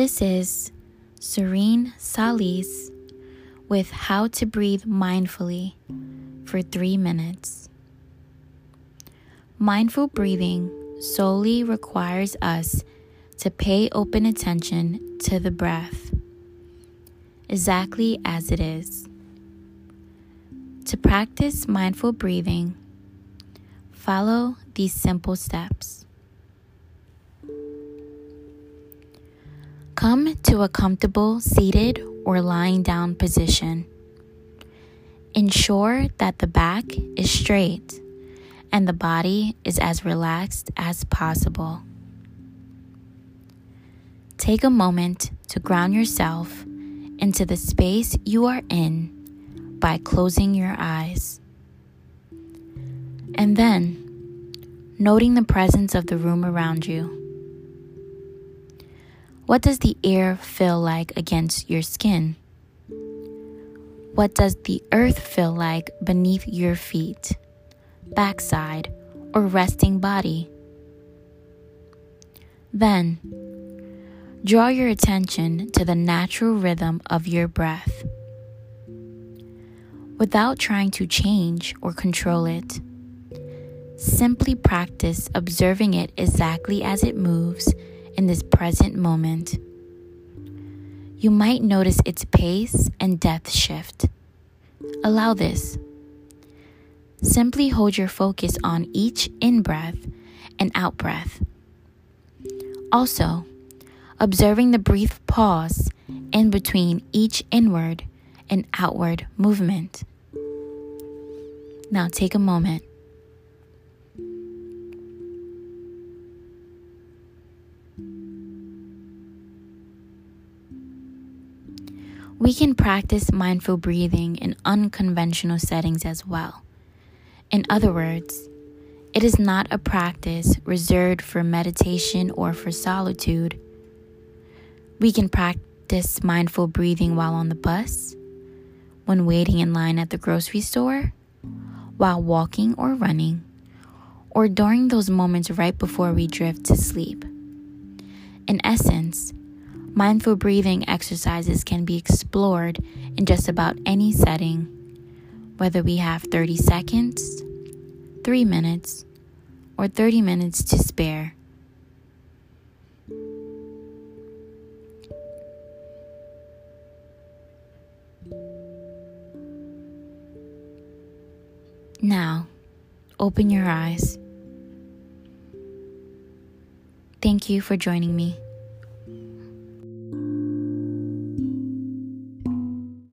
This is Serene Salis with How to Breathe Mindfully for three minutes. Mindful breathing solely requires us to pay open attention to the breath, exactly as it is. To practice mindful breathing, follow these simple steps. Come to a comfortable seated or lying down position. Ensure that the back is straight and the body is as relaxed as possible. Take a moment to ground yourself into the space you are in by closing your eyes. And then, noting the presence of the room around you. What does the air feel like against your skin? What does the earth feel like beneath your feet, backside, or resting body? Then, draw your attention to the natural rhythm of your breath without trying to change or control it. Simply practice observing it exactly as it moves in this present moment. You might notice its pace and depth shift. Allow this. Simply hold your focus on each in breath and out breath. Also, observing the brief pause in between each inward and outward movement. Now take a moment We can practice mindful breathing in unconventional settings as well. In other words, it is not a practice reserved for meditation or for solitude. We can practice mindful breathing while on the bus, when waiting in line at the grocery store, while walking or running, or during those moments right before we drift to sleep. In essence, Mindful breathing exercises can be explored in just about any setting, whether we have 30 seconds, 3 minutes, or 30 minutes to spare. Now, open your eyes. Thank you for joining me.